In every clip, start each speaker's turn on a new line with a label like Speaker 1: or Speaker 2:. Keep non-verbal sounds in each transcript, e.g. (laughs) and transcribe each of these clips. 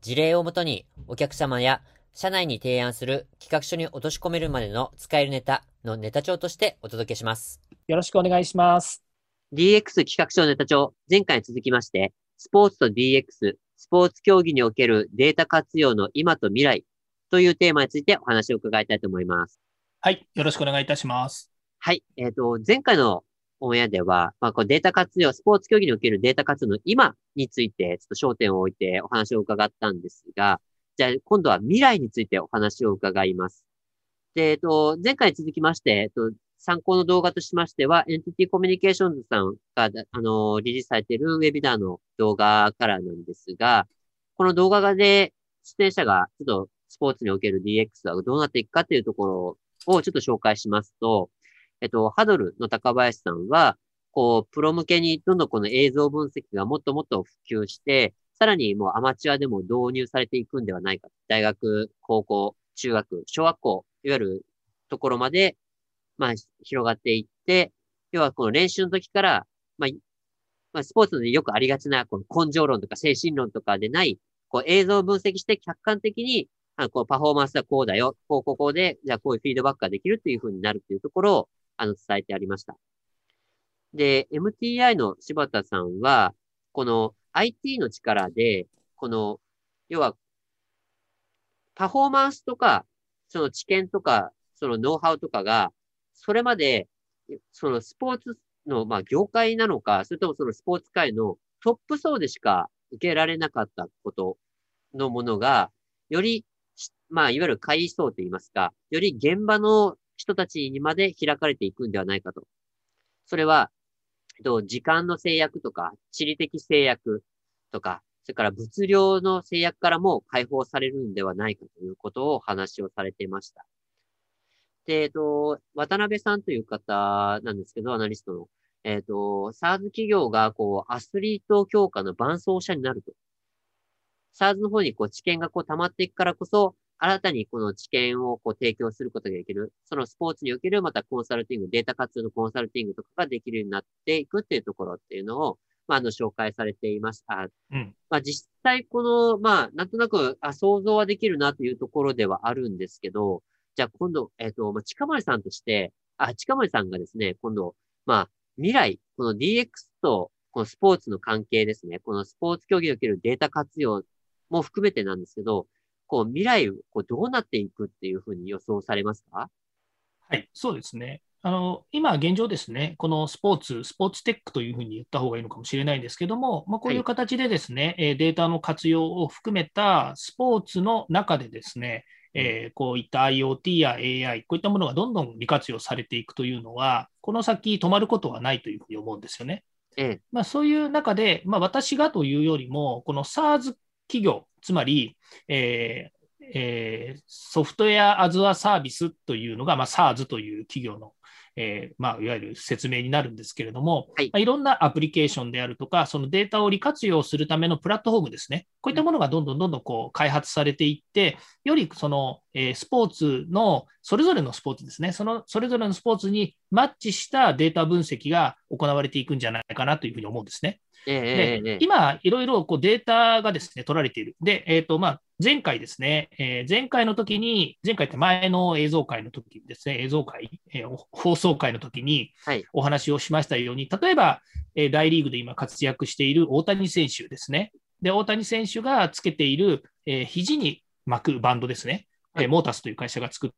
Speaker 1: 事例をもとにお客様や社内に提案する企画書に落とし込めるまでの使えるネタのネタ帳としてお届けします。
Speaker 2: よろしくお願いします。
Speaker 1: DX 企画書ネタ帳、前回に続きまして、スポーツと DX、スポーツ競技におけるデータ活用の今と未来というテーマについてお話を伺いたいと思います。
Speaker 2: はい、よろしくお願いいたします。
Speaker 1: はい、えっ、ー、と、前回のオンエアでは、まあ、こうデータ活用、スポーツ競技におけるデータ活用の今について、ちょっと焦点を置いてお話を伺ったんですが、じゃあ、今度は未来についてお話を伺います。で、えっと、前回続きまして、えっと、参考の動画としましては、 NTTコミュニケーションズさんが、あの、リリースされているウェビナーの動画からなんですが、この動画で出演者が、ちょっとスポーツにおける DX はどうなっていくかというところをちょっと紹介しますと、えっと、ハドルの高林さんは、こう、プロ向けにどんどんこの映像分析がもっともっと普及して、さらにもうアマチュアでも導入されていくんではないか。大学、高校、中学、小学校、いわゆるところまで、まあ、広がっていって、要はこの練習の時から、まあ、まあ、スポーツでよくありがちな、この根性論とか精神論とかでない、こう映像を分析して客観的に、あこうパフォーマンスはこうだよ、こうここで、じゃあこういうフィードバックができるっていう風になるっていうところを、あの、伝えてありました。で、MTI の柴田さんは、この IT の力で、この、要は、パフォーマンスとか、その知見とか、そのノウハウとかが、それまで、そのスポーツの、まあ、業界なのか、それともそのスポーツ界のトップ層でしか受けられなかったことのものが、より、まあ、いわゆる会層といいますか、より現場の人たちにまで開かれていくんではないかと。それは、えっと時間の制約とか、地理的制約とか、それから物量の制約からも解放されるんではないかということを話をされていました。で、えっと、渡辺さんという方なんですけど、アナリストの。えっと、SARS 企業が、こう、アスリート強化の伴走者になると。SARS の方に、こう、知見がこう溜まっていくからこそ、新たにこの知見をこう提供することができる。そのスポーツにおけるまたコンサルティング、データ活用のコンサルティングとかができるようになっていくっていうところっていうのを、まあ、あの、紹介されていました。うん。まあ、実際この、まあ、なんとなく、あ、想像はできるなというところではあるんですけど、じゃあ今度、えっ、ー、と、まあ、近森さんとして、あ、近森さんがですね、今度、まあ、未来、この DX と、このスポーツの関係ですね、このスポーツ競技におけるデータ活用も含めてなんですけど、こう、未来、こう、どうなっていくっていうふうに予想されますか？
Speaker 2: はい、そうですね。あの今現状ですね、このスポーツ、スポーツテックというふうに言った方がいいのかもしれないんですけども、まあ、こういう形でですね、はい、データの活用を含めたスポーツの中でですね、えー、こういった IoT や AI、こういったものがどんどん利活用されていくというのは、この先止まることはないというふうに思うんですよね。ええまあ、そういう中で、まあ、私がというよりも、この SARS 企業、つまり、えーえー、ソフトウェアアズアサービスというのが、まあ、SARS という企業のえー、まあ、いわゆる説明になるんですけれども、はい。まあ、いろんなアプリケーションであるとか、そのデータを利活用するためのプラットフォームですね、こういったものがどんどんどんどんこう開発されていって、よりその、えー、スポーツの、それぞれのスポーツですね、そのそれぞれのスポーツにマッチしたデータ分析が行われていくんじゃないかなというふうに思うんですね。で、えー、今、いろいろこうデータがですね、取られている。で、えっ、ー、と、まあ、前回ですね、えー、前回の時に、前回って前の映像会の時ですね、映像会、えー、放送会の時にお話をしましたように、はい、例えば、えー、大リーグで今活躍している大谷選手ですね。で、大谷選手がつけている、えー、肘に巻くバンドですね。はい、えー、モータスという会社が作っ、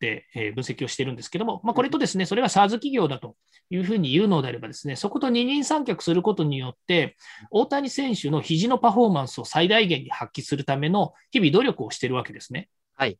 Speaker 2: え分析をしているんですけども、まあ、これとですね、それが SARS 企業だというふうに言うのであればですね、そこと二人三脚することによって、大谷選手の肘のパフォーマンスを最大限に発揮するための日々努力をしているわけですね。
Speaker 1: はい。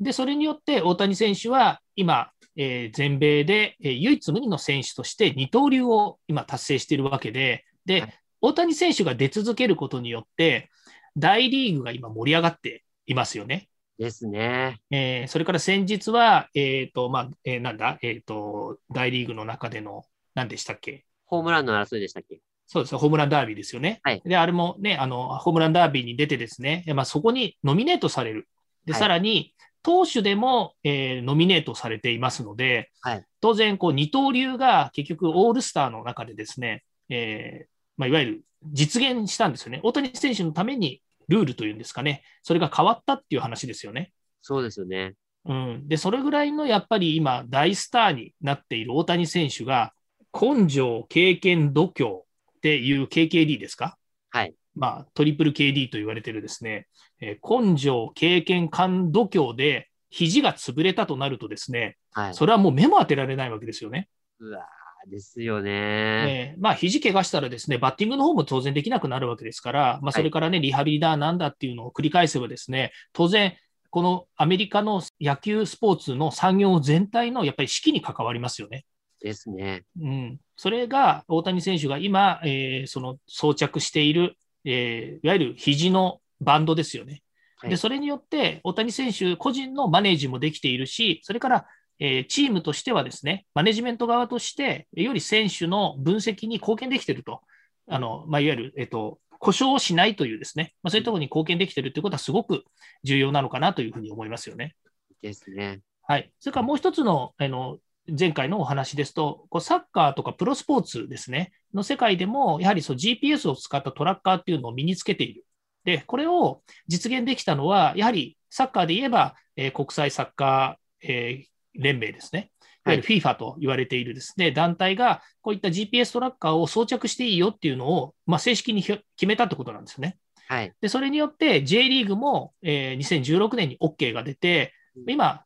Speaker 2: で、それによって大谷選手は今、えー、全米で、えー、唯一無二の選手として二刀流を今達成しているわけで、で、はい、大谷選手が出続けることによって、大リーグが今盛り上がっていますよね。
Speaker 1: ですね。
Speaker 2: えー、それから先日は、えっ、ー、と、まあ、えー、なんだ、えっ、ー、と、大リーグの中での、何でしたっけ？
Speaker 1: ホームランの争いでしたっけ？
Speaker 2: そうですホームランダービーですよね。
Speaker 1: はい、
Speaker 2: で、あれもね、あの、ホームランダービーに出てですね、まあ、そこにノミネートされる。で、さらに、投手でも、えー、ノミネートされていますので、
Speaker 1: はい、
Speaker 2: 当然、こう、二刀流が結局オールスターの中でですね、えー、まあ、いわゆる実現したんですよね。大谷選手のためにルールというんですかね、それが変わったっていう話ですよね。
Speaker 1: そうですよね。
Speaker 2: うん、で、それぐらいのやっぱり今、大スターになっている大谷選手が、根性、経験、度胸っていう KKD ですか？
Speaker 1: はい。
Speaker 2: まあ、トリプル KD と言われてるですね、えー、根性、経験、感、度胸で、肘が潰れたとなるとですね、
Speaker 1: はい、
Speaker 2: それはもう目も当てられないわけですよね。
Speaker 1: うわですよね。
Speaker 2: えー、まあ、肘怪我したらですね、バッティングの方も当然できなくなるわけですから、まあ、それからね、リハビリだなんだっていうのを繰り返せばですね、当然、このアメリカの野球スポーツの産業全体のやっぱり士気に関わりますよね。
Speaker 1: ですね。
Speaker 2: うん。それが大谷選手が今、えー、その装着している、えー、いわゆる肘のバンドですよね。で、それによって大谷選手個人のマネージもできているし、それからえー、チームとしてはですね、マネジメント側として、より選手の分析に貢献できていると、あのまあ、いわゆる、えっ、ー、と、故障をしないというですね、まあ、そういうところに貢献できているということはすごく重要なのかなというふうに思いますよね。
Speaker 1: ですね。
Speaker 2: はい。それからもう一つの、あの、前回のお話ですと、こうサッカーとかプロスポーツですね、の世界でも、やはりそう GPS を使ったトラッカーっていうのを身につけている。で、これを実現できたのは、やはりサッカーで言えば、えー、国際サッカー、えー、連盟ですね。いわゆる FIFA と言われているですね、はい、団体がこういった GPS トラッカーを装着していいよっていうのを、まあ、正式に決めたってことなんですよね。
Speaker 1: はい、
Speaker 2: でそれによって J リーグも、えー、2016年に OK が出て、今、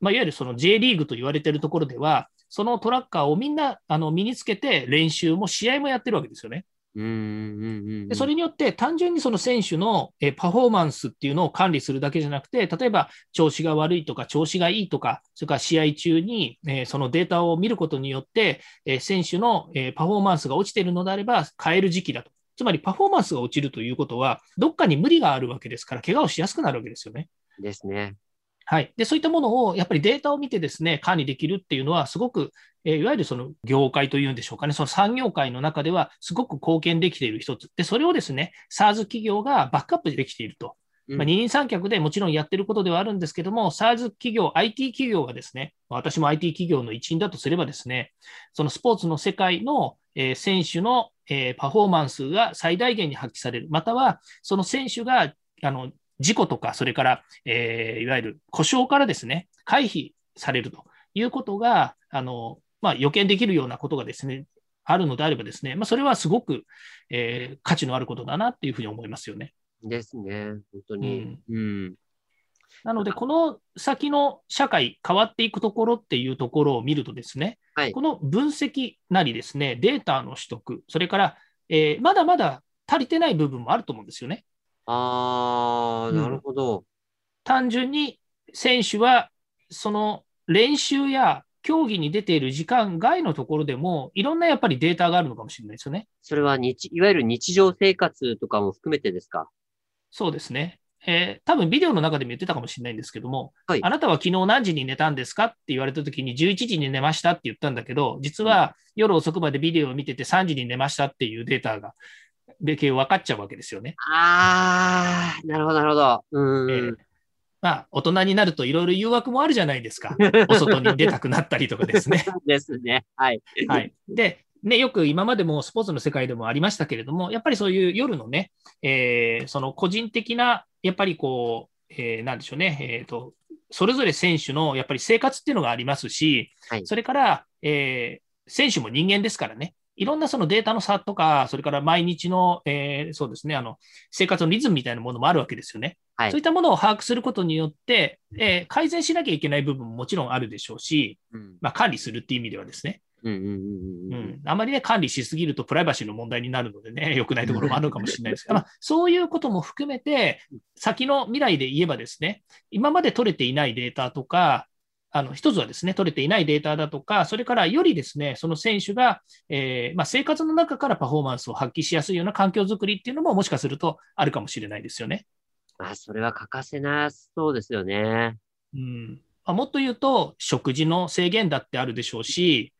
Speaker 2: まあ、いわゆるその J リーグと言われているところでは、そのトラッカーをみんなあの身につけて練習も試合もやってるわけですよね。
Speaker 1: で
Speaker 2: それによって単純にその選手のパフォーマンスっていうのを管理するだけじゃなくて、例えば調子が悪いとか調子がいいとか、それから試合中にそのデータを見ることによって、選手のパフォーマンスが落ちているのであれば変える時期だと。つまりパフォーマンスが落ちるということは、どっかに無理があるわけですから、怪我をしやすくなるわけですよね。
Speaker 1: ですね。
Speaker 2: はい。で、そういったものをやっぱりデータを見てですね、管理できるっていうのは、すごく、えー、いわゆるその業界というんでしょうかね、その産業界の中ではすごく貢献できている一つ。で、それをですね、SARS 企業がバックアップできていると。まあ、二人三脚でもちろんやってることではあるんですけども、SARS 企業、IT 企業がですね、私も IT 企業の一員だとすればですね、そのスポーツの世界の、えー、選手の、えー、パフォーマンスが最大限に発揮される。または、その選手が、あの、事故とか、それから、えー、いわゆる故障からですね、回避されるということが、あの、まあ、予見できるようなことがですね、あるのであればですね、まあ、それはすごく、えー、価値のあることだなっていうふうに思いますよね。
Speaker 1: ですね、本当に。うん、うん
Speaker 2: なので、この先の社会、変わっていくところっていうところを見るとですね、
Speaker 1: はい、
Speaker 2: この分析なりですね、データの取得、それから、えー、まだまだ足りてない部分もあると思うんですよね。
Speaker 1: ああ、なるほど、うん、
Speaker 2: 単純に選手は、その練習や競技に出ている時間外のところでも、いろんなやっぱりデータがあるのかもしれないですよね。
Speaker 1: それは日、いわゆる日常生活とかも含めてですか？
Speaker 2: そうですね。えー、多分ビデオの中でも言ってたかもしれないんですけども、
Speaker 1: はい、
Speaker 2: あなたは昨日何時に寝たんですかって言われたときに11時に寝ましたって言ったんだけど、実は夜遅くまでビデオを見てて3時に寝ましたっていうデータがで分かっちゃうわけですよね。
Speaker 1: ああ、なるほど、なるほど。うん、えー、
Speaker 2: まあ、大人になるといろいろ誘惑もあるじゃないですか。(laughs) お外に出たくなったりとかですね。
Speaker 1: ですね。はい。
Speaker 2: はい。で、ね、よく今までもスポーツの世界でもありましたけれども、やっぱりそういう夜のね、えー、その個人的な、やっぱりこう、えー、なんでしょうね、えっ、ー、と、それぞれ選手のやっぱり生活っていうのがありますし、
Speaker 1: はい、
Speaker 2: それから、えー、選手も人間ですからね、いろんなそのデータの差とか、それから毎日の、えー、そうですね、あの、生活のリズムみたいなものもあるわけですよね。
Speaker 1: はい、
Speaker 2: そういったものを把握することによって、えー、改善しなきゃいけない部分ももちろんあるでしょうし、
Speaker 1: うん、
Speaker 2: まあ、管理するっていう意味ではですね。
Speaker 1: うん
Speaker 2: あまりね、管理しすぎるとプライバシーの問題になるのでね、(laughs) 良くないところもあるのかもしれないですけど、(laughs) まあ、そういうことも含めて、先の未来で言えばですね、今まで取れていないデータとか、あの一つはですね、取れていないデータだとか、それからよりですね、その選手が、えーまあ、生活の中からパフォーマンスを発揮しやすいような環境づくりっていうのも、もしかするとあるかもしれないですよね。
Speaker 1: あ、それは欠かせなそうですよね。
Speaker 2: うんまあ、もっと言うと、食事の制限だってあるでしょうし、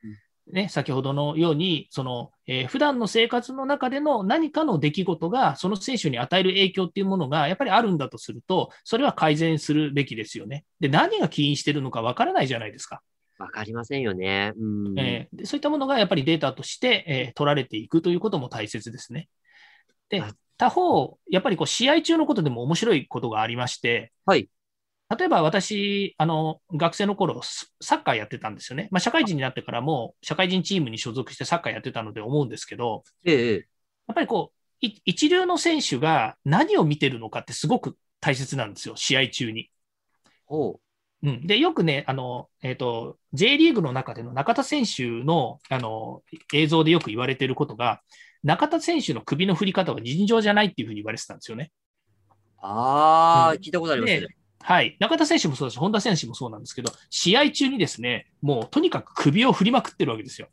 Speaker 2: ね、先ほどのように、その、えー、普段の生活の中での何かの出来事が、その選手に与える影響っていうものが、やっぱりあるんだとすると、それは改善するべきですよね。で、何が起因してるのかわからないじゃないですか。
Speaker 1: わかりませんよね。う
Speaker 2: んえー、でそういったものがやっぱりデータとして、えー、取られていくということも大切ですね。で、他方、やっぱりこう試合中のことでも面白いことがありまして、
Speaker 1: はい、
Speaker 2: 例えば私、あの、学生の頃、サッカーやってたんですよね。まあ、社会人になってからも、社会人チームに所属してサッカーやってたので思うんですけど、
Speaker 1: ええ、や
Speaker 2: っぱりこう、一流の選手が何を見てるのかってすごく大切なんですよ、試合中に。
Speaker 1: ほ
Speaker 2: う。うん、で、よくね、あの、えっ、ー、と、J リーグの中での中田選手の、あの、映像でよく言われていることが、中田選手の首の振り方は尋常じゃないっていうふうに言われてたんですよね。
Speaker 1: ああ、うん、聞いたことありますね。
Speaker 2: はい。中田選手もそうだし、本田選手もそうなんですけど、試合中にですね、もうとにかく首を振りまくってるわけですよ。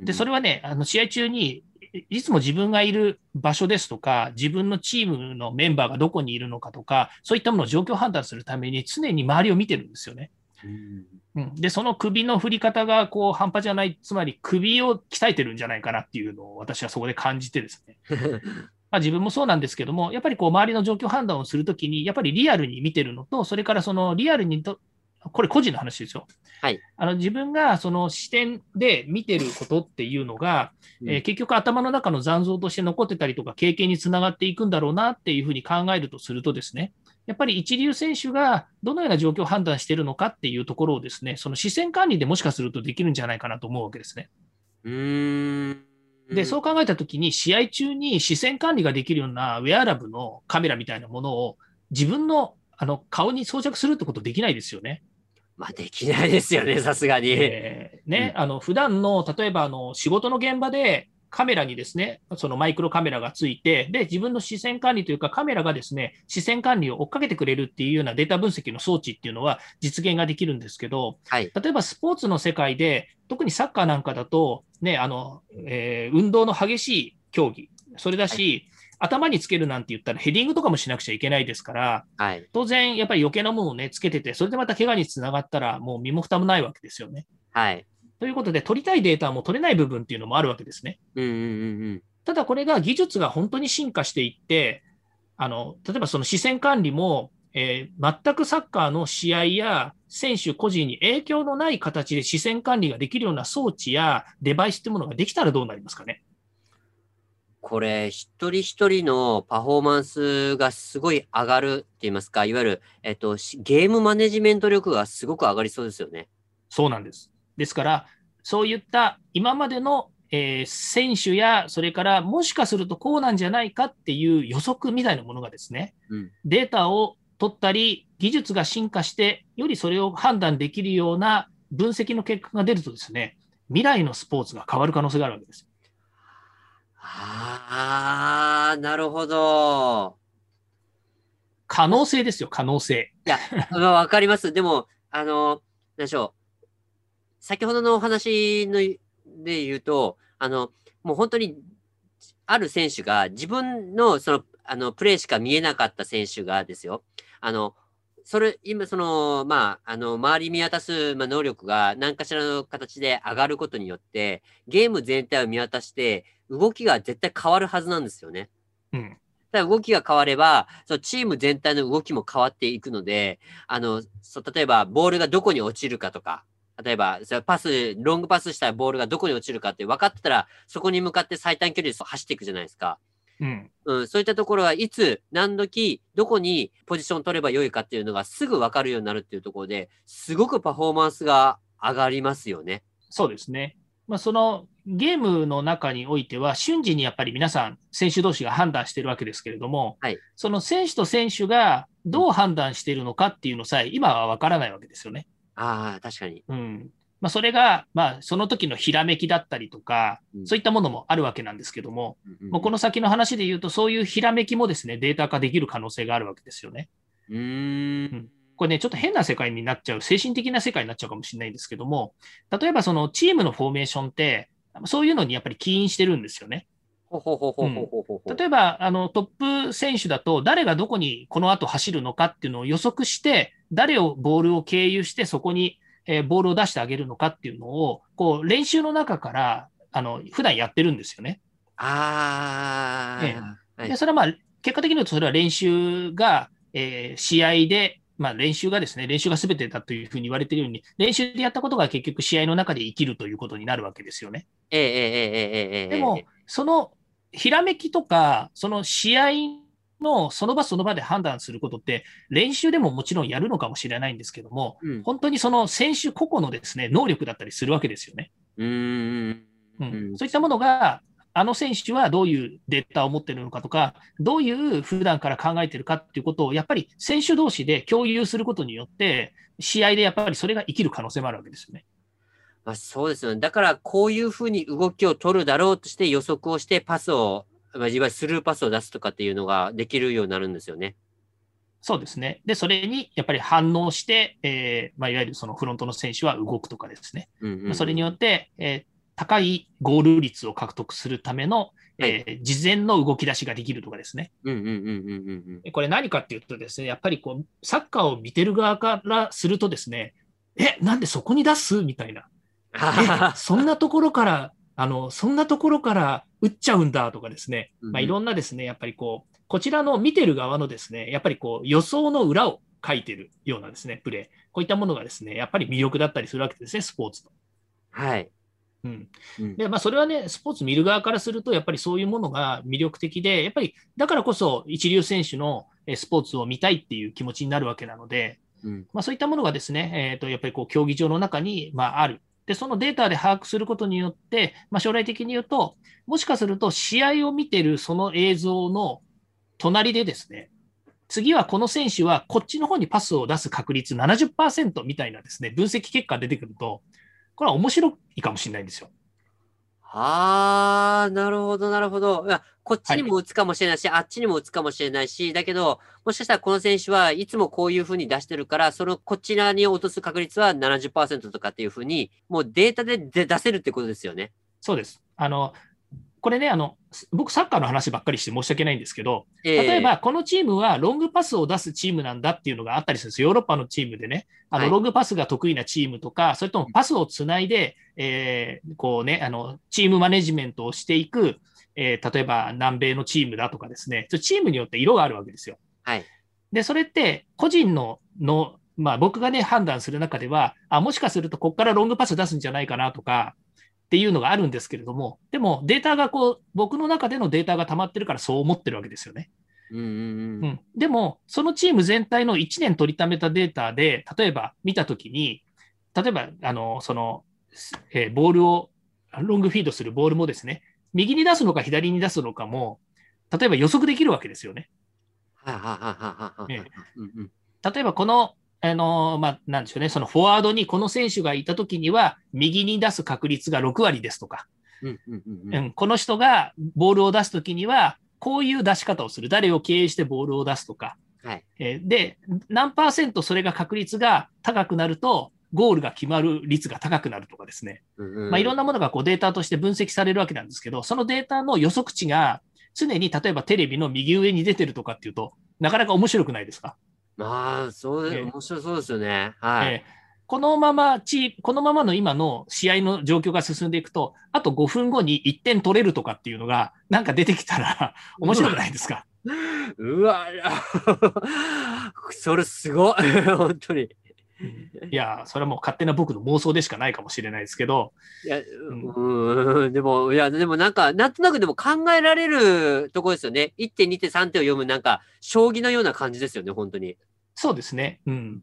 Speaker 2: で、それはね、あの試合中に、いつも自分がいる場所ですとか、自分のチームのメンバーがどこにいるのかとか、そういったものを状況判断するために常に周りを見てるんですよね。うん、で、その首の振り方がこう半端じゃない、つまり首を鍛えてるんじゃないかなっていうのを私はそこで感じてですね。(laughs) まあ、自分もそうなんですけども、やっぱりこう周りの状況判断をするときに、やっぱりリアルに見てるのと、それからそのリアルにと、これ個人の話ですよ。
Speaker 1: はい、
Speaker 2: あの自分がその視点で見てることっていうのが、うん、えー、結局頭の中の残像として残ってたりとか、経験につながっていくんだろうなっていうふうに考えるとするとですね、やっぱり一流選手がどのような状況を判断しているのかっていうところをですね、その視線管理でもしかするとできるんじゃないかなと思うわけですね。
Speaker 1: うーん
Speaker 2: で、そう考えたときに、試合中に視線管理ができるようなウェアラブのカメラみたいなものを自分のあの顔に装着するってことできないですよね。
Speaker 1: まあ、できないですよね、さすがに。
Speaker 2: えー、ね、うん、あの普段の、例えばあの仕事の現場でカメラにですね、そのマイクロカメラがついて、で、自分の視線管理というか、カメラがですね、視線管理を追っかけてくれるっていうようなデータ分析の装置っていうのは実現ができるんですけど、
Speaker 1: はい、
Speaker 2: 例えばスポーツの世界で、特にサッカーなんかだと、ね、あの、えー、運動の激しい競技、それだし、はい、頭につけるなんて言ったらヘディングとかもしなくちゃいけないですから、
Speaker 1: はい、
Speaker 2: 当然、やっぱり余計なものをね、つけてて、それでまた怪我につながったら、もう身も蓋もないわけですよね。
Speaker 1: はい。
Speaker 2: ということで、取りたいデータも取れない部分っていうのもあるわけですね。
Speaker 1: うんうんうん、
Speaker 2: ただ、これが技術が本当に進化していって、あの例えばその視線管理も、えー、全くサッカーの試合や選手個人に影響のない形で視線管理ができるような装置やデバイスというものができたらどうなりますかね？
Speaker 1: これ、一人一人のパフォーマンスがすごい上がるって言いますか、いわゆる、えっと、ゲームマネジメント力がすごく上がりそうですよね。
Speaker 2: そうなんです。ですから、そういった今までの、えー、選手や、それからもしかするとこうなんじゃないかっていう予測みたいなものがですね、
Speaker 1: うん、
Speaker 2: データを取ったり、技術が進化して、よりそれを判断できるような分析の結果が出るとですね、未来のスポーツが変わる可能性があるわけです。
Speaker 1: ああ、なるほど。
Speaker 2: 可能性ですよ、可能性。
Speaker 1: いや、わかります。でも、あの、何でしょう。先ほどのお話ので言うと、あの、もう本当に、ある選手が自分のその、あの、プレーしか見えなかった選手がですよ、あの、それ、今、その、まあ、あの、周り見渡す、まあ、能力が何かしらの形で上がることによって、ゲーム全体を見渡して、動きが絶対変わるはずなんですよね。
Speaker 2: うん。
Speaker 1: ただ動きが変われば、そのチーム全体の動きも変わっていくので、あの、そう例えばボールがどこに落ちるかとか、例えば、それパス、ロングパスしたボールがどこに落ちるかって分かってたら、そこに向かって最短距離で走っていくじゃないですか。
Speaker 2: うん、
Speaker 1: うん、そういったところはいつ、何時、どこにポジション取ればよいかっていうのがすぐ分かるようになるっていうところで、すごくパフォーマンスが上がりますよね。
Speaker 2: そうですね。まあ、そのゲームの中においては、瞬時にやっぱり皆さん、選手同士が判断しているわけですけれども、
Speaker 1: はい、
Speaker 2: その選手と選手がどう判断しているのかっていうのさえ、今は分からないわけですよね。
Speaker 1: ああ、確かに。
Speaker 2: うんまあ、それが、まあ、その時のひらめきだったりとか、そういったものもあるわけなんですけども、もうこの先の話で言うと、そういうひらめきもですね、データ化できる可能性があるわけですよね。
Speaker 1: うん。
Speaker 2: これね、ちょっと変な世界になっちゃう、精神的な世界になっちゃうかもしれないんですけども、例えばそのチームのフォーメーションって、そういうのにやっぱり起因してるんですよね。例えばあのトップ選手だと、誰がどこにこの後走るのかっていうのを予測して、誰をボールを経由して、そこに、えー、ボールを出してあげるのかっていうのを、こう練習の中からあの普段やってるんですよね。
Speaker 1: あ
Speaker 2: ええ、でそれはまあ結果的に言うと、それは練習が、えー、試合で、まあ、練習がですね、練習がすべてだというふうに言われているように、練習でやったことが結局試合の中で生きるということになるわけですよね。
Speaker 1: ええええええ
Speaker 2: でも、そのひらめきとか、その試合のその場その場で判断することって、練習でももちろんやるのかもしれないんですけども、うん、本当にその選手個々のですね能力だったりするわけですよね。
Speaker 1: うん、
Speaker 2: うん、そういったものが、あの選手はどういうデータを持っているのかとか、どういう普段から考えているかっていうことを、やっぱり選手同士で共有することによって、試合でやっぱりそれが生きる可能性もあるわけですよね。
Speaker 1: まあ、そうですよね。だから、こういうふうに動きを取るだろうとして予測をしてパスを、まあ、いわゆるスルーパスを出すとかっていうのができるようになるんですよね。
Speaker 2: そうですね。で、それにやっぱり反応して、えーまあ、いわゆるそのフロントの選手は動くとかですね。うんうん、それによって、えー、高いゴール率を獲得するための、はい、えー、事前の動き出しができるとかですね。これ何かっていうとですね、やっぱりこうサッカーを見てる側からするとですね、え、なんでそこに出す？みたいな。(laughs) そんなところから、あの、そんなところから打っちゃうんだとかですね、まあ、いろんなですね、やっぱりこう、こちらの見てる側のですね、やっぱりこう、予想の裏を書いてるようなですね、プレー。こういったものがですね、やっぱり魅力だったりするわけですね、スポーツと。
Speaker 1: はい。
Speaker 2: うん、でまあ、それはね、スポーツ見る側からすると、やっぱりそういうものが魅力的で、やっぱりだからこそ一流選手のスポーツを見たいっていう気持ちになるわけなので、うん、まあ、そういったものがですね、えー、とやっぱりこう競技場の中に、まあ、ある。で、そのデータで把握することによって、まあ、将来的に言うと、もしかすると試合を見てるその映像の隣でですね、次はこの選手はこっちの方にパスを出す確率70%みたいなですね、分析結果が出てくると、これは面白いかもしれないんですよ。
Speaker 1: ああ、なるほど、なるほど。いや、こっちにも打つかもしれないし、はい、あっちにも打つかもしれないし、だけど、もしかしたらこの選手はいつもこういうふうに出してるから、そのこちらに落とす確率は70%とかっていうふうに、もうデータで出せるってことですよね。
Speaker 2: そうです。あの、これね、あの、僕、サッカーの話ばっかりして申し訳ないんですけど、例えば、このチームはロングパスを出すチームなんだっていうのがあったりするんです。ヨーロッパのチームでね、あの、ロングパスが得意なチームとか、それともパスをつないで、えー、こうね、あの、チームマネジメントをしていく、えー、例えば南米のチームだとかですね、チームによって色があるわけですよ。
Speaker 1: はい。
Speaker 2: で、それって個人の、の、まあ僕がね、判断する中では、あ、もしかするとここからロングパス出すんじゃないかなとか、っていうのがあるんですけれども、でもデータがこう、僕の中でのデータが溜まってるからそう思ってるわけですよね。
Speaker 1: うんうんうん、
Speaker 2: でも、そのチーム全体の1年取りためたデータで、例えば見たときに、例えば、あの、その、えー、ボールを、ロングフィードするボールもですね、右に出すのか左に出すのかも、例えば予測できるわけですよね。例えばこのあのまあ、なんでしょうね、そのフォワードにこの選手がいたときには、右に出す確率が6割ですとか、この人がボールを出すときには、こういう出し方をする、誰を経営してボールを出すとか、
Speaker 1: はい、
Speaker 2: えー、で、何パーセントそれが確率が高くなると、ゴールが決まる率が高くなるとかですね、まあ、いろんなものがこうデータとして分析されるわけなんですけど、そのデータの予測値が常に例えばテレビの右上に出てるとかっていうと、なかなか面白くないですか？
Speaker 1: まあ、そうで、えー、面白そうですよね。はい。えー
Speaker 2: このままチ、このままの今の試合の状況が進んでいくと、あと5分後に1点取れるとかっていうのが、なんか出てきたら面白くないですか？
Speaker 1: うわ、それすごい、(laughs) 本当に。
Speaker 2: いや、それはもう勝手な僕の妄想でしかないかもしれないですけど。
Speaker 1: いや、うん、でも、いや、でもなんか、なんとなくでも考えられるところですよね。1手、2手、3手を読む、なんか、将棋のような感じですよね、本当に。
Speaker 2: そうですね。うん。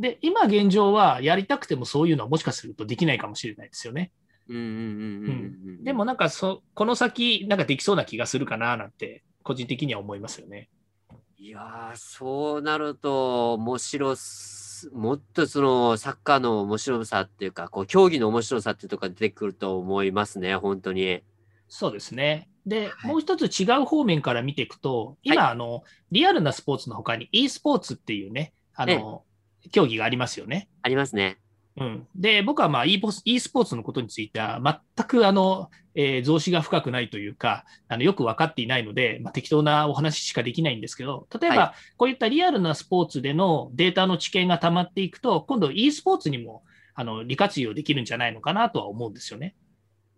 Speaker 2: で、今現状はやりたくてもそういうのはもしかするとできないかもしれないですよね。でもなんかそ、この先、なんかできそうな気がするかななんて、個人的には思いますよね。
Speaker 1: いやそうなると、面白もっとそのサッカーの面白さっていうか、こう競技の面白さっていうところが出てくると思いますね、本当に。
Speaker 2: そうですね。で、はい、もう一つ違う方面から見ていくと、今、はい、あの、リアルなスポーツの他に e スポーツっていうね、あの、競技がありますよね。
Speaker 1: ありますね。
Speaker 2: うん、で、僕はまあ e スポーツのことについては、全くあの、えー、増資が深くないというか、あのよく分かっていないので、まあ、適当なお話しかできないんですけど、例えば、こういったリアルなスポーツでのデータの知見が溜まっていくと、今度 e スポーツにもあの利活用できるんじゃないのかなとは思うんですよね。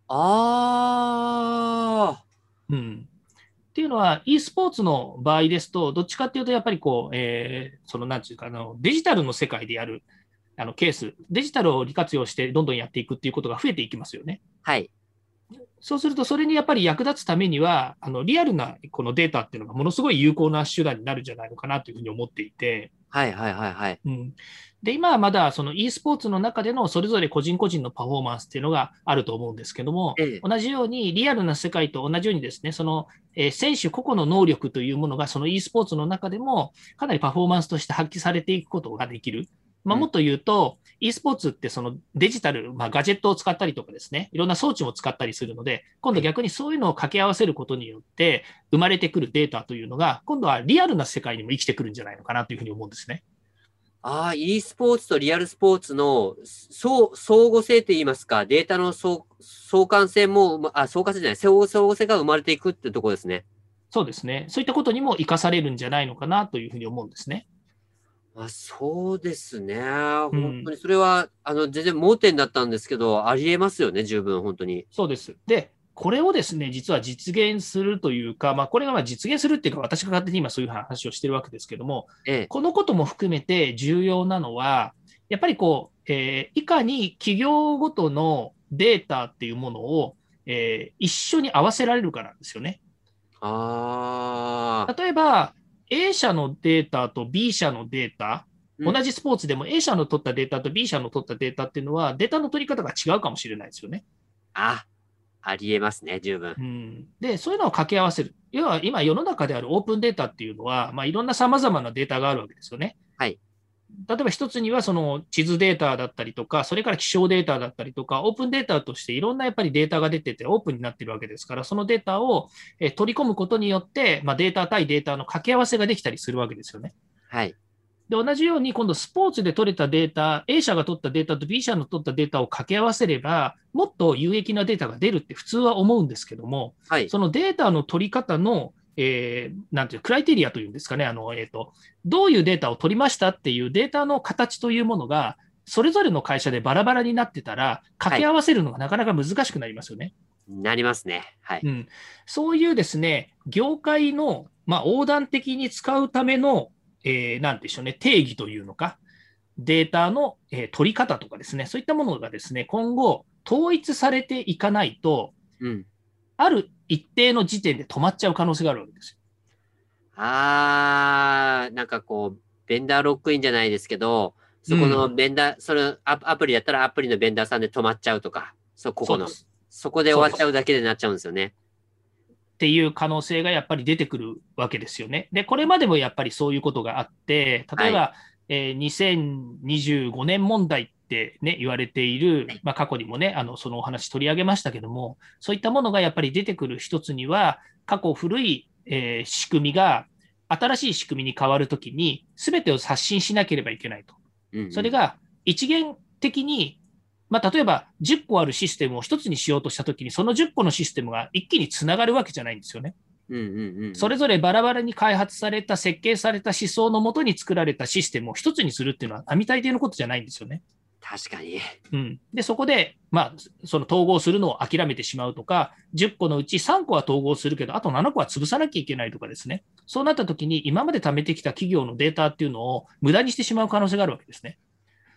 Speaker 1: ああ。
Speaker 2: うん。っていうのは、e スポーツの場合ですと、どっちかっていうと、やっぱりこう、えー、その、なんていうか、あの、デジタルの世界でやる、あのケース、デジタルを利活用してどんどんやっていくっていうことが増えていきますよね。
Speaker 1: はい。
Speaker 2: そうすると、それにやっぱり役立つためには、あのリアルなこのデータっていうのがものすごい有効な手段になるんじゃないのかなというふうに思っていて。
Speaker 1: はいはいはいはい。
Speaker 2: うん、で、今はまだその e スポーツの中でのそれぞれ個人個人のパフォーマンスっていうのがあると思うんですけども、ええ、同じようにリアルな世界と同じようにですね、その、えー、選手個々の能力というものがその e スポーツの中でもかなりパフォーマンスとして発揮されていくことができる。まあ、もっと言うと、e スポーツってそのデジタル、まあ、ガジェットを使ったりとかですね、いろんな装置も使ったりするので、今度逆にそういうのを掛け合わせることによって生まれてくるデータというのが、今度はリアルな世界にも生きてくるんじゃないのかなというふうに思うんですね。
Speaker 1: ああ、e スポーツとリアルスポーツの相互性といいますか、データの相相関性も、あ、相関性じゃない、相互性が生まれていくってところですね。
Speaker 2: そうですね。そういったことにも生かされるんじゃないのかなというふうに思うんですね。
Speaker 1: あ、そうですね。本当にそれは、あの、全然盲点だったんですけど、ありえますよね、十分、本当に。
Speaker 2: そうです。で、これをですね、実は実現するというか、まあ、これがまあ実現するっていうか、私が勝手に今そういう話をしてるわけですけども、ええ、このことも含めて重要なのは、やっぱりこう、えー、いかに企業ごとのデータっていうものを、えー、一緒に合わせられるかなんですよね。
Speaker 1: あ
Speaker 2: 例えば、A 社のデータと B 社のデータ、同じスポーツでも A 社の取ったデータと B 社の取ったデータっていうのは、データの取り方が違うかもしれないですよね。
Speaker 1: あ、ありえますね、十分。
Speaker 2: うん、で、そういうのを掛け合わせる。要は今、世の中であるオープンデータっていうのは、まあ、いろんなさまざまなデータがあるわけですよね。
Speaker 1: はい。
Speaker 2: 例えば一つにはその地図データだったりとか、それから気象データだったりとか、オープンデータとしていろんなやっぱりデータが出てて、オープンになってるわけですから、そのデータを取り込むことによって、まあ、データ対データの掛け合わせができたりするわけですよね。
Speaker 1: はい。
Speaker 2: で、同じように今度スポーツで取れたデータ、A 社が取ったデータと B 社の取ったデータを掛け合わせれば、もっと有益なデータが出るって普通は思うんですけども、はい、そのデータの取り方のえー、なんていうクライテリアというんですかね、あのえーと、どういうデータを取りましたっていうデータの形というものが、それぞれの会社でバラバラになってたら、掛け合わせるのがなかなか難しくなりますよね。
Speaker 1: はい、なりますね。はい、
Speaker 2: うん。そういうですね、業界の、まあ、横断的に使うための、えー、なんでしょうね、定義というのか、データの、えー、取り方とかですね、そういったものがですね、今後、統一されていかないと、
Speaker 1: うん、
Speaker 2: ある一定の時点で止まっちゃう可能性があるわけですよ。
Speaker 1: あー、なんかこう、ベンダーロックインじゃないですけど、そこのベンダー、うん、そのアプリだったらアプリのベンダーさんで止まっちゃうとか、そここの、そこで終わっちゃうだけでなっちゃうんですよね。
Speaker 2: っていう可能性がやっぱり出てくるわけですよね。で、これまでもやっぱりそういうことがあって、例えば、はい、えー、2025年問題ってね、言われている、まあ、過去にもね、あの、そのお話取り上げましたけども、そういったものがやっぱり出てくる一つには、過去古い、えー、仕組みが新しい仕組みに変わるときに、すべてを刷新しなければいけないと。うんうん、それが一元的に、まあ、例えば10個あるシステムを一つにしようとしたときに、その10個のシステムが一気につながるわけじゃないんですよね。
Speaker 1: うんうんうん、
Speaker 2: それぞれバラバラに開発された、設計された思想のもとに作られたシステムを一つにするっていうのは、並大抵のことじゃないんですよね。
Speaker 1: 確かに。
Speaker 2: うん、でそこで、まあ、その統合するのを諦めてしまうとか、10個のうち3個は統合するけど、あと7個は潰さなきゃいけないとかですね、そうなったときに、今まで貯めてきた企業のデータっていうのを無駄にしてしまう可能性があるわけですね。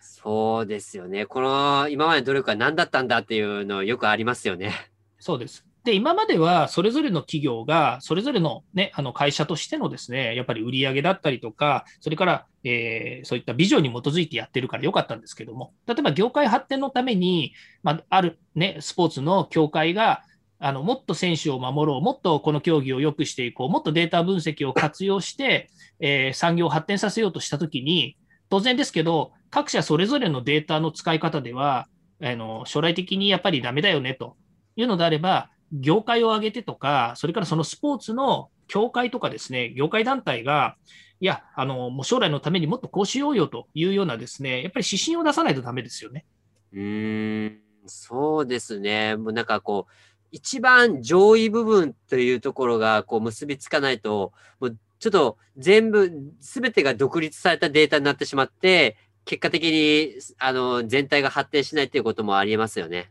Speaker 1: そうですよね。この今まで努力は何だったんだっていうのよくありますよね。
Speaker 2: そうです。で、今まではそれぞれの企業が、それぞれの,、ね、あの会社としてのですね、やっぱり売り上げだったりとか、それから、えー、そういったビジョンに基づいてやってるからよかったんですけども、例えば業界発展のために、まあ、ある、ね、スポーツの協会が、あのもっと選手を守ろう、もっとこの競技を良くしていこう、もっとデータ分析を活用して、えー、産業を発展させようとしたときに、当然ですけど、各社それぞれのデータの使い方では、あの将来的にやっぱりダメだよねというのであれば、業界を挙げてとか、それからそのスポーツの協会とかですね、業界団体が、いや、あの、もう将来のためにもっとこうしようよというようなですね、やっぱり指針を出さないとダメですよね。
Speaker 1: うーん、そうですね。もうなんかこう、一番上位部分というところがこう結びつかないと、もうちょっと全部、すべてが独立されたデータになってしまって、結果的にあの全体が発展しないということもありえますよね。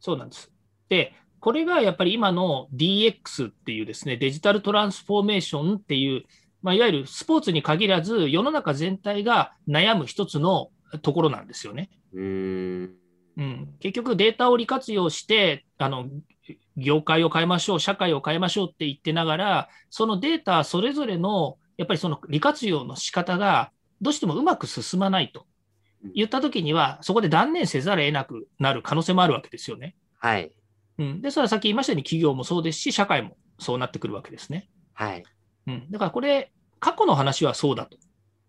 Speaker 2: そうなんです。で、これがやっぱり今の DX っていうですね、デジタルトランスフォーメーションっていう、まあ、いわゆるスポーツに限らず、世の中全体が悩む一つのところなんですよね。
Speaker 1: うん
Speaker 2: うん、結局、データを利活用して、あの業界を変えましょう、社会を変えましょうって言ってながら、そのデータそれぞれのやっぱりその利活用の仕方がどうしてもうまく進まないと言ったときには、そこで断念せざるを得なくなる可能性もあるわけですよね。
Speaker 1: はい。
Speaker 2: うん、で、それはさっき言いましたように、企業もそうですし、社会もそうなってくるわけですね。
Speaker 1: はい。
Speaker 2: うん、だからこれ、過去の話はそうだと。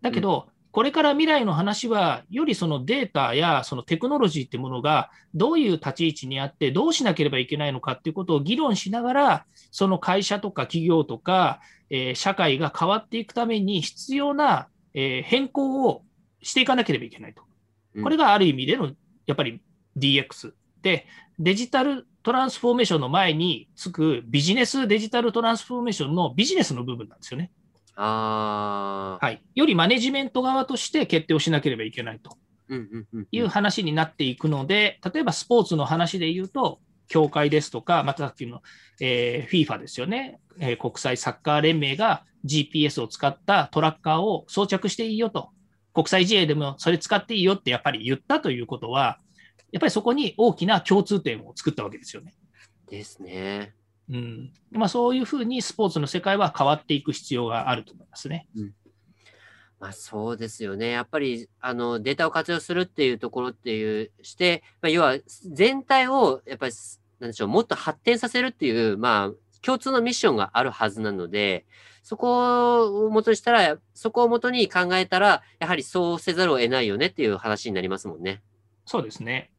Speaker 2: だけど、これから未来の話は、よりそのデータやそのテクノロジーってものがどういう立ち位置にあって、どうしなければいけないのかっていうことを議論しながら、その会社とか企業とか、えー、社会が変わっていくために必要な、えー、変更をしていかなければいけないと。これがある意味でのやっぱり DX で、デジタルトランスフォーメーションの前につくビジネスデジタルトランスフォーメーションのビジネスの部分なんですよね。
Speaker 1: あ
Speaker 2: はい、よりマネジメント側として決定をしなければいけないと。いう話になっていくので、例えばスポーツの話で言うと、協会ですとか、またさっきの、えー、FIFA ですよね、えー、国際サッカー連盟が GPS を使ったトラッカーを装着していいよと、国際試合でもそれ使っていいよってやっぱり言ったということは、やっぱりそこに大きな共通点を作ったわけですよね。
Speaker 1: ですね。
Speaker 2: うんまあ、そういうふうにスポーツの世界は変わっていく必要があると思いますね。
Speaker 1: うんまあ、そうですよね。やっぱりあのデータを活用するっていうところっていうして、まあ、要は全体をやっぱりなんでしょうもっと発展させるっていう、まあ、共通のミッションがあるはずなので、そこを元にしたら、そこを元に考えたら、やはりそうせざるを得ないよねっていう話になりますもんね。
Speaker 2: そうですね。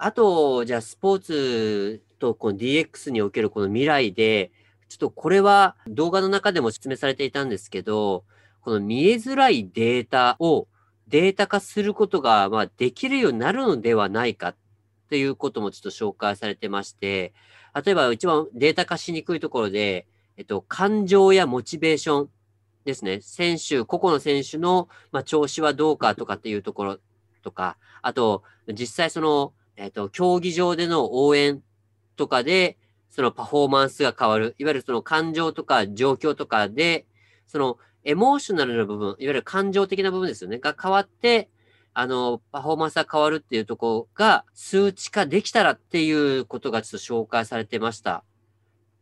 Speaker 1: あと、じゃあスポーツとこの DX におけるこの未来で、ちょっとこれは動画の中でも説明されていたんですけど、この見えづらいデータをデータ化することがまあできるようになるのではないかっていうこともちょっと紹介されてまして、例えば一番データ化しにくいところで、えっと、感情やモチベーションですね。選手、個々の選手の、まあ、調子はどうかとかっていうところとか、あと、実際その、えっ、ー、と、競技場での応援とかで、そのパフォーマンスが変わる。いわゆるその感情とか状況とかで、そのエモーショナルな部分、いわゆる感情的な部分ですよね。が変わって、あの、パフォーマンスが変わるっていうところが数値化できたらっていうことがちょっと紹介されてました。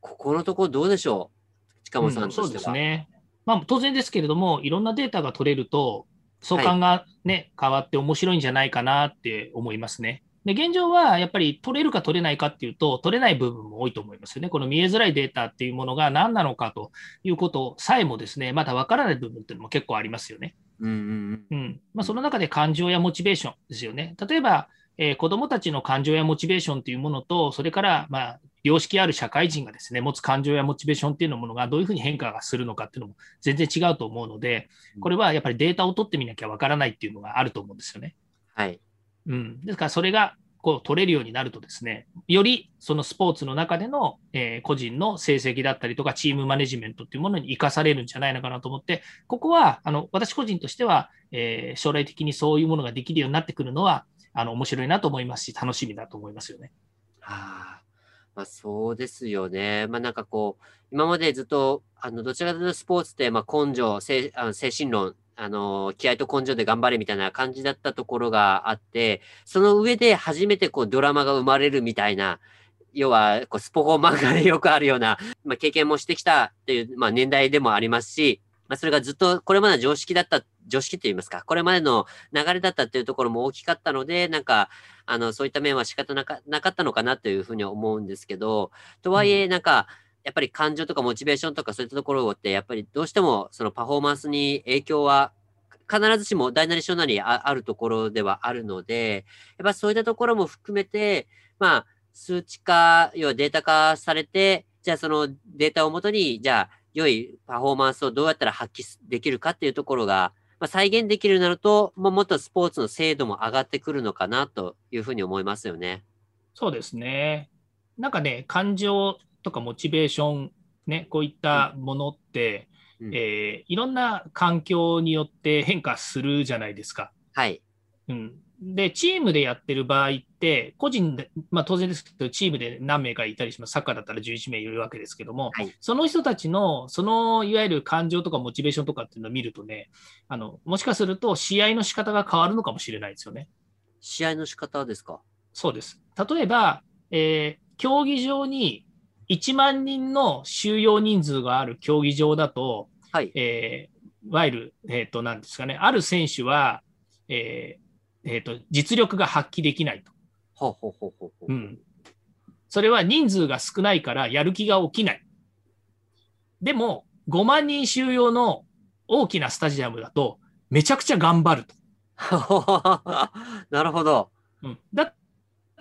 Speaker 1: ここのところどうでしょう？近本さんとしては、うん、そうですね。
Speaker 2: まあ、当然ですけれども、いろんなデータが取れると、相関がね、はい、変わって面白いんじゃないかなって思いますね。で、現状はやっぱり取れるか取れないかっていうと、取れない部分も多いと思いますよね。この見えづらいデータっていうものが何なのかということさえもですね、まだわからない部分っていうのも結構ありますよね。
Speaker 1: うん、うん
Speaker 2: まあ、その中で感情やモチベーションですよね。例えば、えー、子どもたちの感情やモチベーションというものと、それから、まあ、良識ある社会人がですね、持つ感情やモチベーションっていうのものがどういうふうに変化がするのかっていうのも全然違うと思うので、これはやっぱりデータを取ってみなきゃわからないっていうのがあると思うんですよね。
Speaker 1: はい。
Speaker 2: うん。ですから、それがこう取れるようになるとですね、よりそのスポーツの中での、えー、個人の成績だったりとか、チームマネジメントっていうものに生かされるんじゃないのかなと思って、ここはあの私個人としては、えー、将来的にそういうものができるようになってくるのは、あの面白いなと思いますし、楽しみだと思いますよね。
Speaker 1: はあまあ、そうですよね。まあ、なんかこう、今までずっと、あの、どちらかというとスポーツって、まあ、根性、精精神論あの、気合と根性で頑張れみたいな感じだったところがあって、その上で初めてこうドラマが生まれるみたいな、要はこうスポコン漫画でよくあるような、まあ、経験もしてきたっていう、まあ、年代でもありますし、まあ、それがずっとこれまで常識だった、常識って言いますか、これまでの流れだったっていうところも大きかったので、なんか、あの、そういった面は仕方なかなかったのかなというふうに思うんですけど、とはいえ、なんか、うんやっぱり感情とかモチベーションとかそういったところって、やっぱりどうしてもそのパフォーマンスに影響は必ずしも大なり小なりあるところではあるので、やっぱそういったところも含めて、まあ、数値化、要はデータ化されて、じゃあそのデータをもとに、じゃあ良いパフォーマンスをどうやったら発揮できるかっていうところが、まあ、再現できるようになると、ももっとスポーツの精度も上がってくるのかなというふうに思いますよね。
Speaker 2: そうですね。なんかね、感情とかモチベーション、ね、こういったものって、うん、えー、いろんな環境によって変化するじゃないですか。
Speaker 1: はい。
Speaker 2: うん、で、チームでやってる場合って、個人で、まあ、当然ですけど、チームで何名かいたりします。サッカーだったら11名いるわけですけども、はい、その人たちの、そのいわゆる感情とかモチベーションとかっていうのを見るとね、あのもしかすると試合の仕方が変わるのかもしれないですよね。
Speaker 1: 試合の仕方ですか？
Speaker 2: そうです。例えば、えー、競技場に1万人の収容人数がある競技場だと、
Speaker 1: はい、
Speaker 2: えー、いわゆる、えっ、ー、と、なんですかね、ある選手は、えー、えーと、実力が発揮できないと。
Speaker 1: ほうほうほうほう
Speaker 2: うん。それは人数が少ないからやる気が起きない。でも、5万人収容の大きなスタジアムだと、めちゃくちゃ頑張ると。(laughs)
Speaker 1: なるほど。
Speaker 2: うん、だっ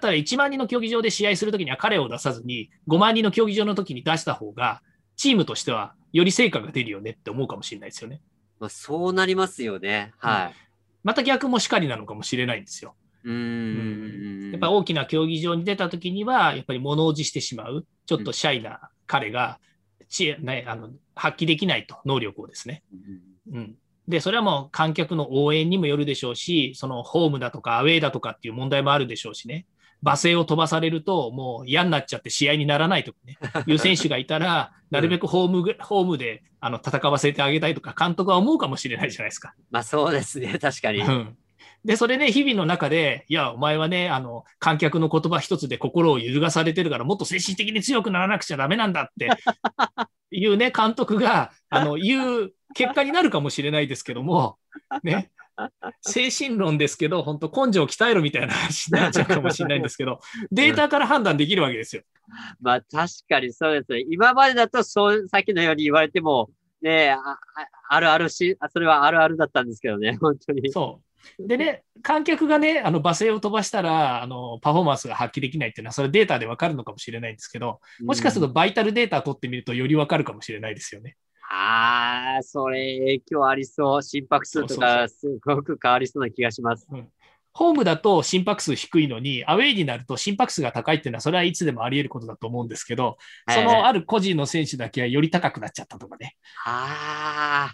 Speaker 2: たら1万人の競技場で試合するときには彼を出さずに、5万人の競技場のときに出した方が、チームとしてはより成果が出るよねって思うかもしれないですよね。
Speaker 1: まあ、そうなりますよね。はい。うん
Speaker 2: また逆もしかりなのかもしれないんですよ。
Speaker 1: うん、
Speaker 2: やっぱ大きな競技場に出たときには、やっぱり物おじしてしまう、ちょっとシャイな彼が、ちね、あの発揮できないと、能力をですね。うん、で、それはもう観客の応援にもよるでしょうし、そのホームだとかアウェーだとかっていう問題もあるでしょうしね。罵声を飛ばされると、もう嫌になっちゃって試合にならないとかね、(laughs) いう選手がいたら、なるべくホーム、ホームであの戦わせてあげたいとか、監督は思うかもしれないじゃないですか。
Speaker 1: まあそうですね、(laughs) 確かに。う
Speaker 2: んで、それね、日々の中で、いや、お前はね、あの、観客の言葉一つで心を揺るがされてるから、もっと精神的に強くならなくちゃダメなんだって (laughs) いうね、監督が、あの、言う結果になるかもしれないですけども、ね、精神論ですけど、本当根性を鍛えろみたいな話になっちゃうかもしれないんですけど、(laughs) データから判断できるわけですよ。
Speaker 1: まあ確かにそうですね。今までだとそう、さっきのように言われても、ねああるあるし、それはあるあるだったんですけどね、(laughs) 本当に。
Speaker 2: そう。でね、観客がね、あの罵声を飛ばしたらあの、パフォーマンスが発揮できないっていうのは、それデータでわかるのかもしれないんですけど、もしかするとバイタルデータを取ってみると、よりわかるかもしれないですよね。
Speaker 1: ああ、それ影響ありそう。心拍数とかすごく変わりそうな気がします。
Speaker 2: うん、ホームだと心拍数低いのに、アウェイになると心拍数が高いっていうのは、それはいつでもあり得ることだと思うんですけど、そのある個人の選手だけはより高くなっちゃったとかね。
Speaker 1: ああ。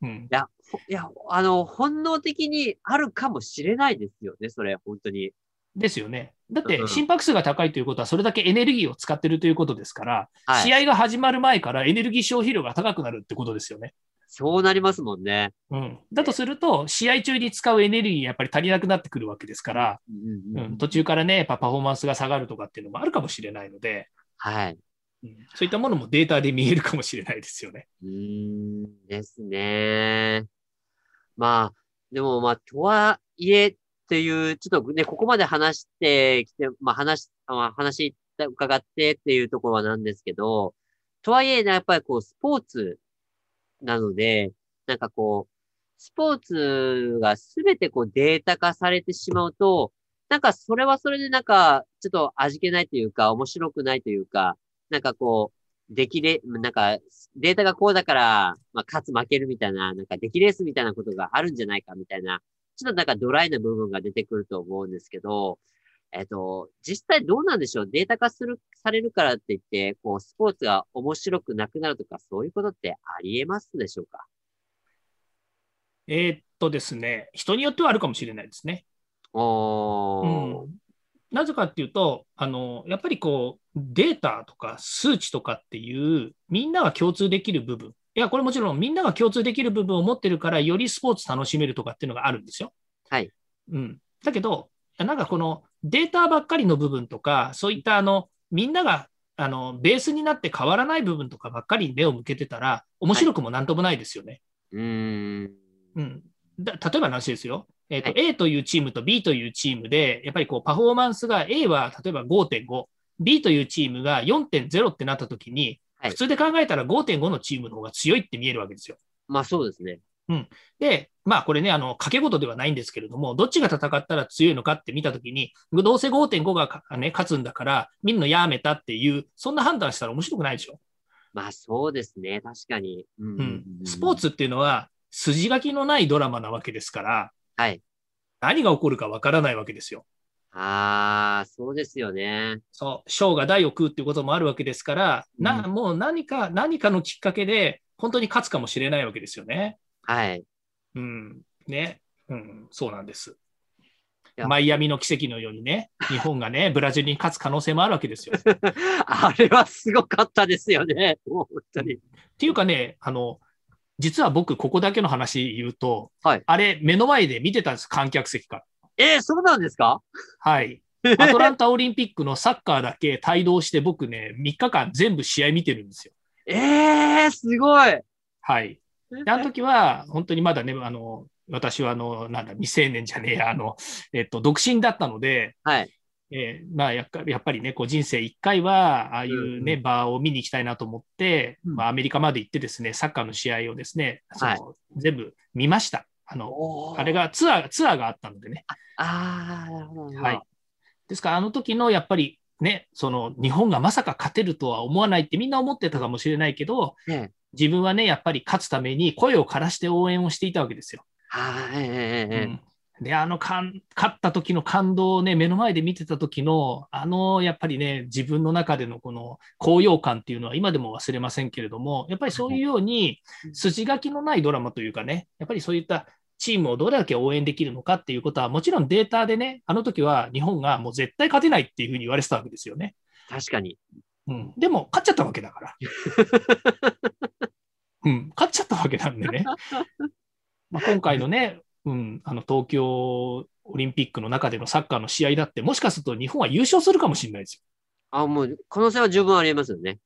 Speaker 1: うん、いや、いや、あの、本能的にあるかもしれないですよね、それ、本当に。
Speaker 2: ですよね。だって心拍数が高いということは、それだけエネルギーを使ってるということですから、はい、試合が始まる前からエネルギー消費量が高くなるってことですよね。
Speaker 1: そうなりますもんね。
Speaker 2: うん、だとすると、試合中に使うエネルギーやっぱり足りなくなってくるわけですから、うん、うん、途中からね、やっぱパフォーマンスが下がるとかっていうのもあるかもしれないので、
Speaker 1: はい。
Speaker 2: うん、そういったものもデータで見えるかもしれないですよね。
Speaker 1: うんですね。まあ、でもまあ、とはいえ、っていう、ちょっとね、ここまで話してきて、まあ話、まあ、話伺ってっていうところはなんですけど、とはいえ、やっぱりこう、スポーツなので、なんかこう、スポーツがすべてこうデータ化されてしまうと、なんかそれはそれでなんか、ちょっと味気ないというか、面白くないというか、なんかこう、出来レ、なんか、データがこうだから、まあ、勝つ負けるみたいな、なんか出来レースみたいなことがあるんじゃないかみたいな、ちょっとなんかドライな部分が出てくると思うんですけど、えっと、実際どうなんでしょう？データ化する、されるからって言って、こう、スポーツが面白くなくなるとか、そういうことってあり得ますでしょうか？
Speaker 2: えー、っとですね、人によってはあるかもしれないですね。
Speaker 1: お
Speaker 2: うん、なぜかっていうと、あの、やっぱりこう、データとか数値とかっていう、みんなが共通できる部分、いや、これもちろんみんなが共通できる部分を持ってるから、よりスポーツ楽しめるとかっていうのがあるんですよ。
Speaker 1: はい。
Speaker 2: うん。だけど、なんかこのデータばっかりの部分とか、そういったあの、みんながあのベースになって変わらない部分とかばっかりに目を向けてたら、面白くもなんともないですよね。
Speaker 1: はい、うん。
Speaker 2: うん。だ例えばの話ですよ。えーとはい、A というチームと B というチームで、やっぱりこうパフォーマンスが A は例えば5.5、B というチームが4.0ってなったときに、普通で考えたら5.5のチームの方が強いって見えるわけですよ。
Speaker 1: まあそうですね。
Speaker 2: で、まあこれね、あの、掛け事ではないんですけれども、どっちが戦ったら強いのかって見たときに、どうせ5.5がかね、勝つんだから、見るのやめたっていう、そんな判断したら面白くないでしょ。
Speaker 1: まあそうですね。確かに。うんうん
Speaker 2: うん。スポーツっていうのは、筋書きのないドラマなわけですから、
Speaker 1: はい。
Speaker 2: 何が起こるかわからないわけですよ。
Speaker 1: ああ、そうですよね。
Speaker 2: そう、ショーが大を食うっていうこともあるわけですから、な、
Speaker 1: うん
Speaker 2: もう何か、何かのきっかけで、本当に勝つかもしれないわけですよね。
Speaker 1: はい。
Speaker 2: うん。ね。うん、そうなんです。
Speaker 1: や
Speaker 2: マイアミの奇跡のようにね、日本がね、(laughs) ブラジルに勝つ可能性もあるわけですよ。っ (laughs)
Speaker 1: あれはすごかったですよね。本当に。
Speaker 2: ていうかね、あの、実は僕、ここだけの話言うと、
Speaker 1: はい
Speaker 2: あれ、目の前で見てたんです、観客席から。
Speaker 1: えー、そうなんですか？
Speaker 2: はい。(laughs) アトランタオリンピックのサッカーだけ帯同して、僕ね、3日間全部試合見てるんですよ。
Speaker 1: えー、すごい。
Speaker 2: はい。で、あの時は、本当にまだね、あの、私は、あの、なんだ、未成年じゃねえや、あの、えっと、独身だったので、
Speaker 1: はい。
Speaker 2: えーまあやっぱり、やっぱりね、こう人生一回は、ああいうね、
Speaker 1: うん
Speaker 2: 場を見に行きたいなと思って、
Speaker 1: うん
Speaker 2: まあ、アメリカまで行ってですね、サッカーの試合をですね、その
Speaker 1: はい
Speaker 2: 全部見ました。あの、あれがツアー、ツアーがあったのでね。
Speaker 1: ああ、なるほど。
Speaker 2: はい。ですから、あの時のやっぱりね、その日本がまさか勝てるとは思わないってみんな思ってたかもしれないけど、
Speaker 1: ね
Speaker 2: 自分はね、やっぱり勝つために声を枯らして応援をしていたわけですよ。
Speaker 1: はい。
Speaker 2: うんで、あのかん、勝った時の感動をね、目の前で見てた時の、あの、やっぱりね、自分の中でのこの高揚感っていうのは今でも忘れませんけれども、やっぱりそういうように
Speaker 1: うん
Speaker 2: 筋書きのないドラマというかね、やっぱりそういったチームをどれだけ応援できるのかっていうことは、もちろんデータでね、あの時は日本がもう絶対勝てないっていうふうに言われてたわけですよね。
Speaker 1: 確かに。
Speaker 2: うん。でも、勝っちゃったわけだから。(laughs) うん、勝っちゃったわけなんでね。(laughs) まあ、今回のね、うん、あの東京オリンピックの中でのサッカーの試合だって、もしかすると日本は優勝するかもしれないですよ。
Speaker 1: あ、もう、可能性は十分ありえますよね。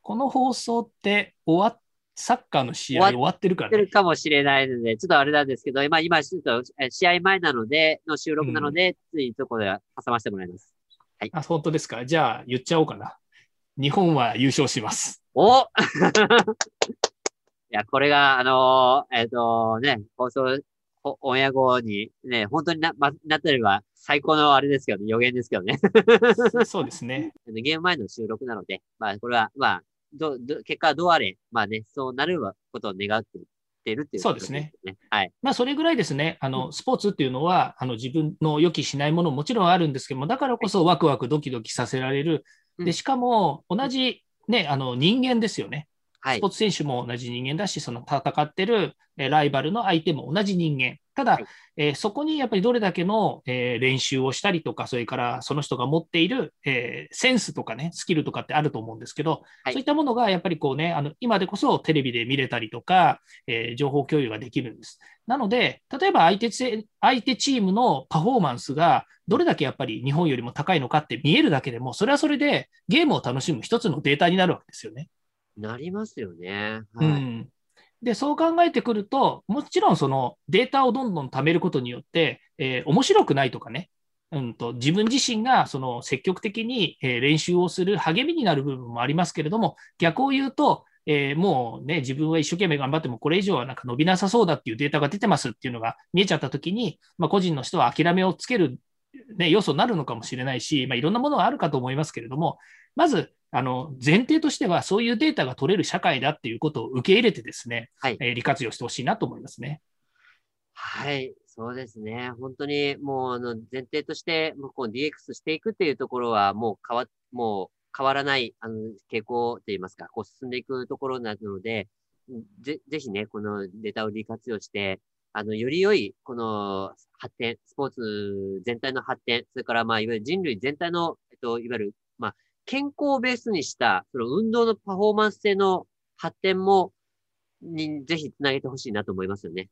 Speaker 2: この放送って終わっ、サッカーの試合
Speaker 1: 終わっ
Speaker 2: てるからね
Speaker 1: やってる。かもしれないので、ちょっとあれなんですけど、今、今、ちょっとえ試合前なので、の収録なので、ついとこで挟ませてもらいます。
Speaker 2: あ、本当ですか。じゃあ言っちゃおうかな。日本は優勝します。
Speaker 1: お (laughs) いや、これが、あのーえっ、とね、放送、おオンエア後にね、本当にな、ま、なってれば最高のあれですけどね、予言ですけどね。(laughs)
Speaker 2: そうですね。
Speaker 1: ゲーム前の収録なので、まあ、これは、まあ、ど、ど、結果はどうあれ、まあね、そうなることを願ってってるっていうこと
Speaker 2: そうですね。
Speaker 1: はい。
Speaker 2: まあ、それぐらいですね、あのスポーツっていうのは、あの自分の予期しないものももちろんあるんですけども、だからこそワクワクドキドキさせられる。
Speaker 1: うん
Speaker 2: で、しかも同じ、ね、あの人間ですよね。
Speaker 1: はい
Speaker 2: スポ。ーツ選手も同じ人間だし、その戦ってるえーライバルの相手も同じ人間。ただ、
Speaker 1: はい
Speaker 2: えーそこにやっぱりどれだけの、えー練習をしたりとか、それからその人が持っている、えーセンスとかね、スキルとかってあると思うんですけど、
Speaker 1: はい
Speaker 2: そういったものがやっぱりこうね、あの今でこそテレビで見れたりとか、えー情報共有ができるんです。なので、例えば相手せ相手チームのパフォーマンスがどれだけやっぱり日本よりも高いのかって見えるだけでも、それはそれでゲームを楽しむ一つのデータになるわけですよね。
Speaker 1: なりますよね。はい。
Speaker 2: ん、でそう考えてくると、もちろんそのデータをどんどん貯めることによって、えー面白くないとかね、うん、と自分自身がその積極的に、練習をする励みになる部分もありますけれども、逆を言うと、えーもうね、自分は一生懸命頑張っても、これ以上はなんか伸びなさそうだっていうデータが出てますっていうのが見えちゃったときに、まあ、個人の人は諦めをつける、ね、要素になるのかもしれないし、まあ、いろんなものがあるかと思いますけれども、まず、あの前提としては、そういうデータが取れる社会だっていうことを受け入れてですね、
Speaker 1: はい
Speaker 2: えー利活用してほしいなと思いますね。
Speaker 1: はい。そうですね。本当に、もう、あの、前提として、もう、こう、DX していくっていうところは、もう変わ、もう変わらない、あの、傾向といいますか、こう、進んでいくところなので、ぜ、ぜひね、このデータを利活用して、あの、より良い、この発展、スポーツ全体の発展、それから、まあ、いわゆる人類全体の、えっと、いわゆる、まあ、健康をベースにした、その運動のパフォーマンス性の発展も、に、ぜひつなげてほしいなと思いますよね。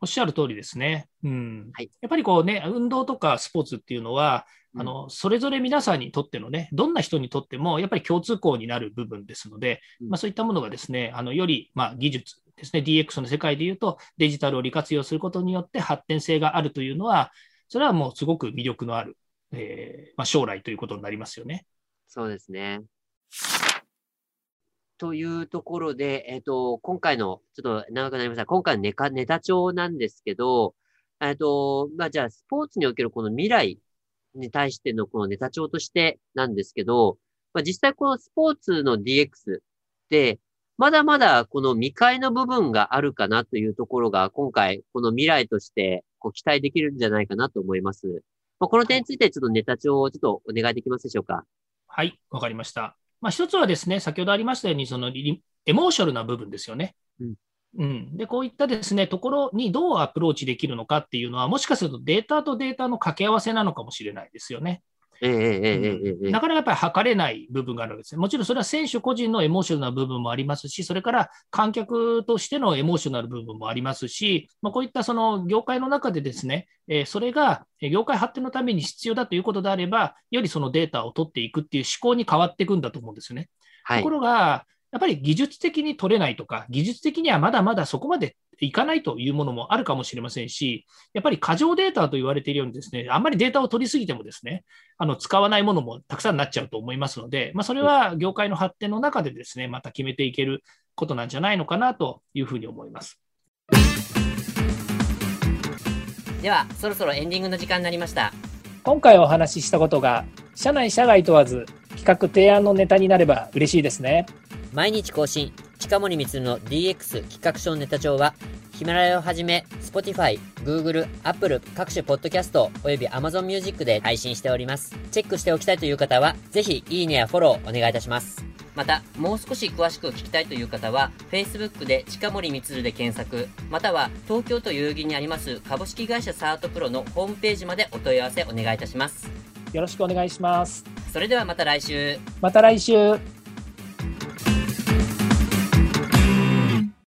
Speaker 2: おっしゃる通りですね。うん
Speaker 1: はい
Speaker 2: やっぱりこうね、運動とかスポーツっていうのは、
Speaker 1: うん
Speaker 2: あのそれぞれ皆さんにとってのね、どんな人にとってもやっぱり共通項になる部分ですので、
Speaker 1: うん
Speaker 2: まあ、そういったものがですね、あのよりまあ技術ですね、DX の世界でいうと、デジタルを利活用することによって発展性があるというのは、それはもうすごく魅力のある、えーまあ、将来ということになりますよね。
Speaker 1: そうですね。というところで、えっ、と、今回の、ちょっと長くなりました。今回のネカネタ帳なんですけど、えっと、まあ、じゃあ、スポーツにおけるこの未来に対してのこのネタ帳としてなんですけど、まあ、実際このスポーツの DX で、まだまだこの未開の部分があるかなというところが、今回、この未来としてこう期待できるんじゃないかなと思います。まあ、この点についてちょっとネタ帳をちょっとお願いできますでしょうか？
Speaker 2: はい、わかりました。まあ、一つはですね、先ほどありましたように、そのエモーショナルな部分ですよね。うんうん、でこういったですねところにどうアプローチできるのかっていうのは、もしかするとデータとデータの掛け合わせなのかもしれないですよね。なかなかやっぱり測れない部分があるわけですね。もちろんそれは選手個人のエモーショナルな部分もありますし、それから観客としてのエモーショナル部分もありますし、まあ、こういったその業界の中でですね、えそれが業界発展のために必要だということであれば、よりそのデータを取っていくっていう思考に変わっていくんだと思うんですよね。はい、ところが、やっぱり技術的に取れないとか、技術的にはまだまだそこまでいかないというものもあるかもしれませんし、やっぱり過剰データと言われているようにですね、あんまりデータを取りすぎてもですね、あの使わないものもたくさんなっちゃうと思いますので、まあ、それは業界の発展の中でですね、また決めていけることなんじゃないのかなというふうに思います。
Speaker 3: では、そろそろエンディングの時間になりました。
Speaker 2: 今回お話ししたことが、社内社外問わず企画提案のネタになれば嬉しいですね。
Speaker 3: 毎日更新、近森光の DX 企画書ネタ帳は、ヒマラヤをはじめ、Spotify、Google、Apple 各種ポッドキャストおよび Amazon Music で配信しております。チェックしておきたいという方は、ぜひいいねやフォローお願いいたします。また、もう少し詳しく聞きたいという方は、Facebook で近森光で検索、または東京都代々木にあります株式会社サートプロのホームページまでお問い合わせお願いいたします。
Speaker 2: よろしくお願いします。
Speaker 3: それではまた来週。
Speaker 2: また来週。